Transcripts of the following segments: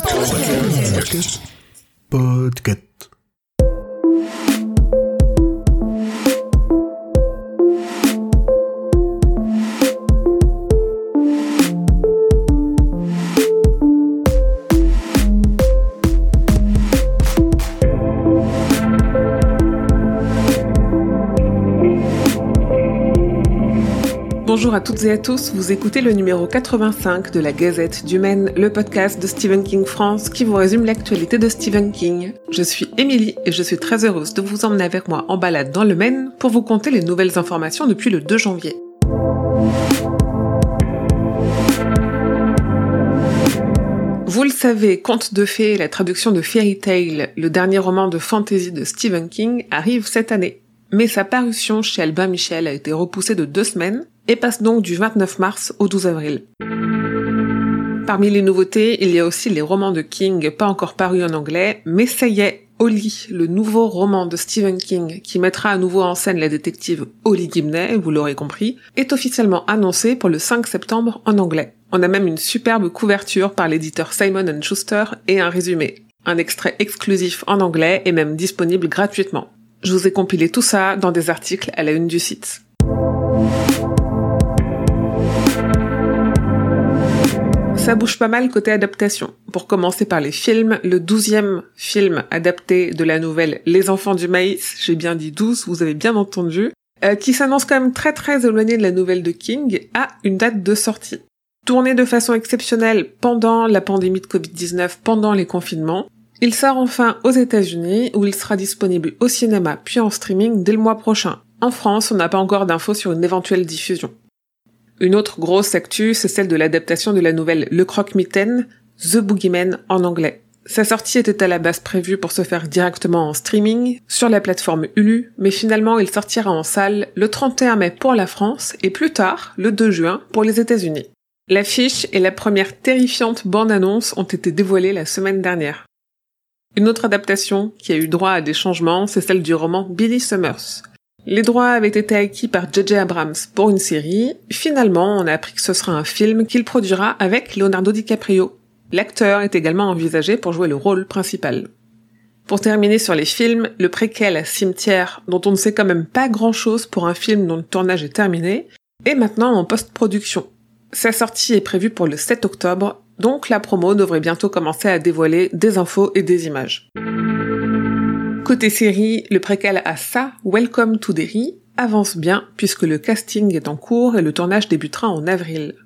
Podcast. Podcast. Bonjour à toutes et à tous, vous écoutez le numéro 85 de la Gazette du Maine, le podcast de Stephen King France qui vous résume l'actualité de Stephen King. Je suis Émilie et je suis très heureuse de vous emmener avec moi en balade dans le Maine pour vous conter les nouvelles informations depuis le 2 janvier. Vous le savez, Conte de fées, la traduction de Fairy Tale, le dernier roman de fantasy de Stephen King, arrive cette année. Mais sa parution chez Albin Michel a été repoussée de deux semaines et passe donc du 29 mars au 12 avril. Parmi les nouveautés, il y a aussi les romans de King pas encore parus en anglais, mais ça y est, Holly, le nouveau roman de Stephen King qui mettra à nouveau en scène la détective Holly Gibney, vous l'aurez compris, est officiellement annoncé pour le 5 septembre en anglais. On a même une superbe couverture par l'éditeur Simon Schuster et un résumé. Un extrait exclusif en anglais et même disponible gratuitement. Je vous ai compilé tout ça dans des articles à la une du site. Ça bouge pas mal côté adaptation. Pour commencer par les films, le douzième film adapté de la nouvelle Les Enfants du Maïs, j'ai bien dit 12, vous avez bien entendu, euh, qui s'annonce quand même très très éloigné de la nouvelle de King, a une date de sortie. Tourné de façon exceptionnelle pendant la pandémie de Covid-19, pendant les confinements, il sort enfin aux États-Unis où il sera disponible au cinéma puis en streaming dès le mois prochain. En France, on n'a pas encore d'infos sur une éventuelle diffusion. Une autre grosse actu, c'est celle de l'adaptation de la nouvelle Le Croque-Mitaine, The Boogeyman en anglais. Sa sortie était à la base prévue pour se faire directement en streaming sur la plateforme Hulu, mais finalement il sortira en salle le 31 mai pour la France et plus tard, le 2 juin, pour les États-Unis. L'affiche et la première terrifiante bande-annonce ont été dévoilées la semaine dernière. Une autre adaptation qui a eu droit à des changements, c'est celle du roman Billy Summers. Les droits avaient été acquis par J.J. Abrams pour une série. Finalement, on a appris que ce sera un film qu'il produira avec Leonardo DiCaprio. L'acteur est également envisagé pour jouer le rôle principal. Pour terminer sur les films, le préquel Cimetière, dont on ne sait quand même pas grand chose pour un film dont le tournage est terminé, est maintenant en post-production. Sa sortie est prévue pour le 7 octobre, donc la promo devrait bientôt commencer à dévoiler des infos et des images. Côté série, le préquel à ça, Welcome to Derry, avance bien puisque le casting est en cours et le tournage débutera en avril.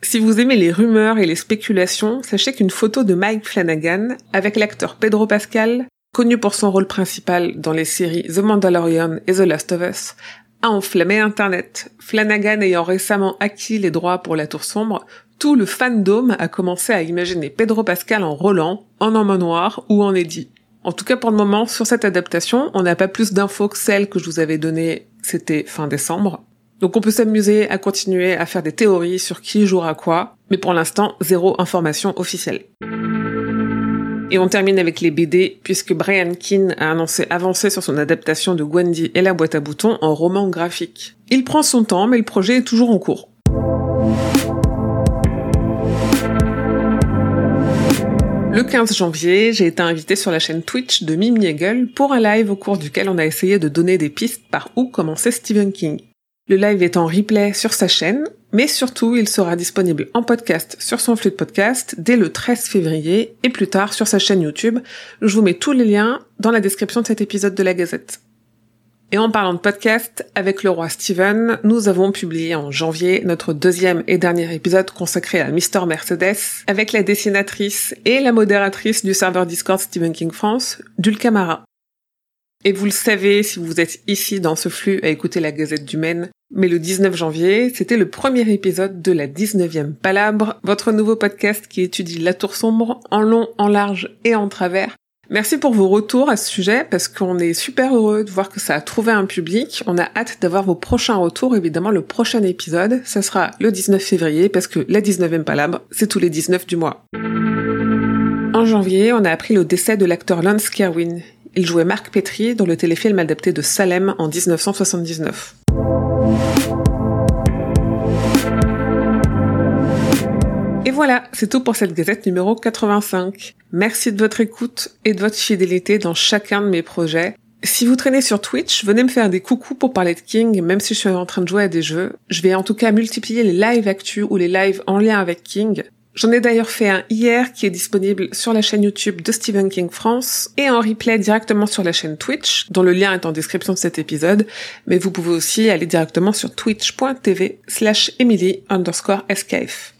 Si vous aimez les rumeurs et les spéculations, sachez qu'une photo de Mike Flanagan avec l'acteur Pedro Pascal, connu pour son rôle principal dans les séries The Mandalorian et The Last of Us, a enflammé Internet. Flanagan ayant récemment acquis les droits pour La Tour Sombre, tout le fandom a commencé à imaginer Pedro Pascal en Roland, en homme noir ou en Eddie. En tout cas, pour le moment, sur cette adaptation, on n'a pas plus d'infos que celles que je vous avais données, c'était fin décembre. Donc on peut s'amuser à continuer à faire des théories sur qui jouera quoi, mais pour l'instant, zéro information officielle. Et on termine avec les BD, puisque Brian Keane a annoncé avancer sur son adaptation de Gwendy et la boîte à boutons en roman graphique. Il prend son temps, mais le projet est toujours en cours. Le 15 janvier, j'ai été invitée sur la chaîne Twitch de Mimi Hegel pour un live au cours duquel on a essayé de donner des pistes par où commençait Stephen King. Le live est en replay sur sa chaîne, mais surtout il sera disponible en podcast sur son flux de podcast dès le 13 février et plus tard sur sa chaîne YouTube. Je vous mets tous les liens dans la description de cet épisode de la Gazette. Et en parlant de podcast, avec le roi Steven, nous avons publié en janvier notre deuxième et dernier épisode consacré à Mister Mercedes, avec la dessinatrice et la modératrice du serveur Discord Stephen King France, Dulca Mara. Et vous le savez si vous êtes ici dans ce flux à écouter la Gazette du Maine, mais le 19 janvier, c'était le premier épisode de la 19e Palabre, votre nouveau podcast qui étudie la tour sombre en long, en large et en travers, Merci pour vos retours à ce sujet parce qu'on est super heureux de voir que ça a trouvé un public. On a hâte d'avoir vos prochains retours. Évidemment, le prochain épisode, ça sera le 19 février parce que la 19e palabre, c'est tous les 19 du mois. En janvier, on a appris le décès de l'acteur Lance Kerwin. Il jouait Marc Petrie dans le téléfilm adapté de Salem en 1979. Voilà, c'est tout pour cette gazette numéro 85. Merci de votre écoute et de votre fidélité dans chacun de mes projets. Si vous traînez sur Twitch, venez me faire des coucous pour parler de King, même si je suis en train de jouer à des jeux. Je vais en tout cas multiplier les lives actus ou les lives en lien avec King. J'en ai d'ailleurs fait un hier qui est disponible sur la chaîne YouTube de Stephen King France et en replay directement sur la chaîne Twitch, dont le lien est en description de cet épisode, mais vous pouvez aussi aller directement sur twitch.tv slash emily underscore SKF.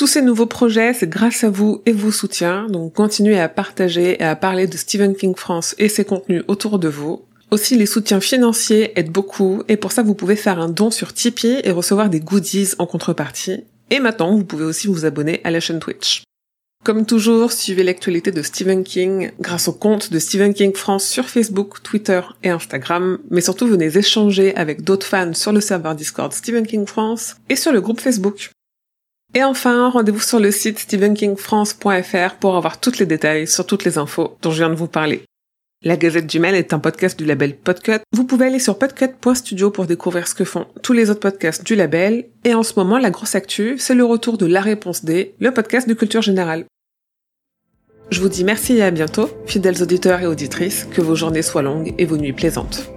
Tous ces nouveaux projets, c'est grâce à vous et vos soutiens, donc continuez à partager et à parler de Stephen King France et ses contenus autour de vous. Aussi, les soutiens financiers aident beaucoup, et pour ça, vous pouvez faire un don sur Tipeee et recevoir des goodies en contrepartie. Et maintenant, vous pouvez aussi vous abonner à la chaîne Twitch. Comme toujours, suivez l'actualité de Stephen King grâce au compte de Stephen King France sur Facebook, Twitter et Instagram, mais surtout venez échanger avec d'autres fans sur le serveur Discord Stephen King France et sur le groupe Facebook. Et enfin, rendez-vous sur le site stephenkingfrance.fr pour avoir tous les détails sur toutes les infos dont je viens de vous parler. La Gazette du Mail est un podcast du label Podcut. Vous pouvez aller sur podcut.studio pour découvrir ce que font tous les autres podcasts du label. Et en ce moment, la grosse actu, c'est le retour de La Réponse D, le podcast de culture générale. Je vous dis merci et à bientôt, fidèles auditeurs et auditrices, que vos journées soient longues et vos nuits plaisantes.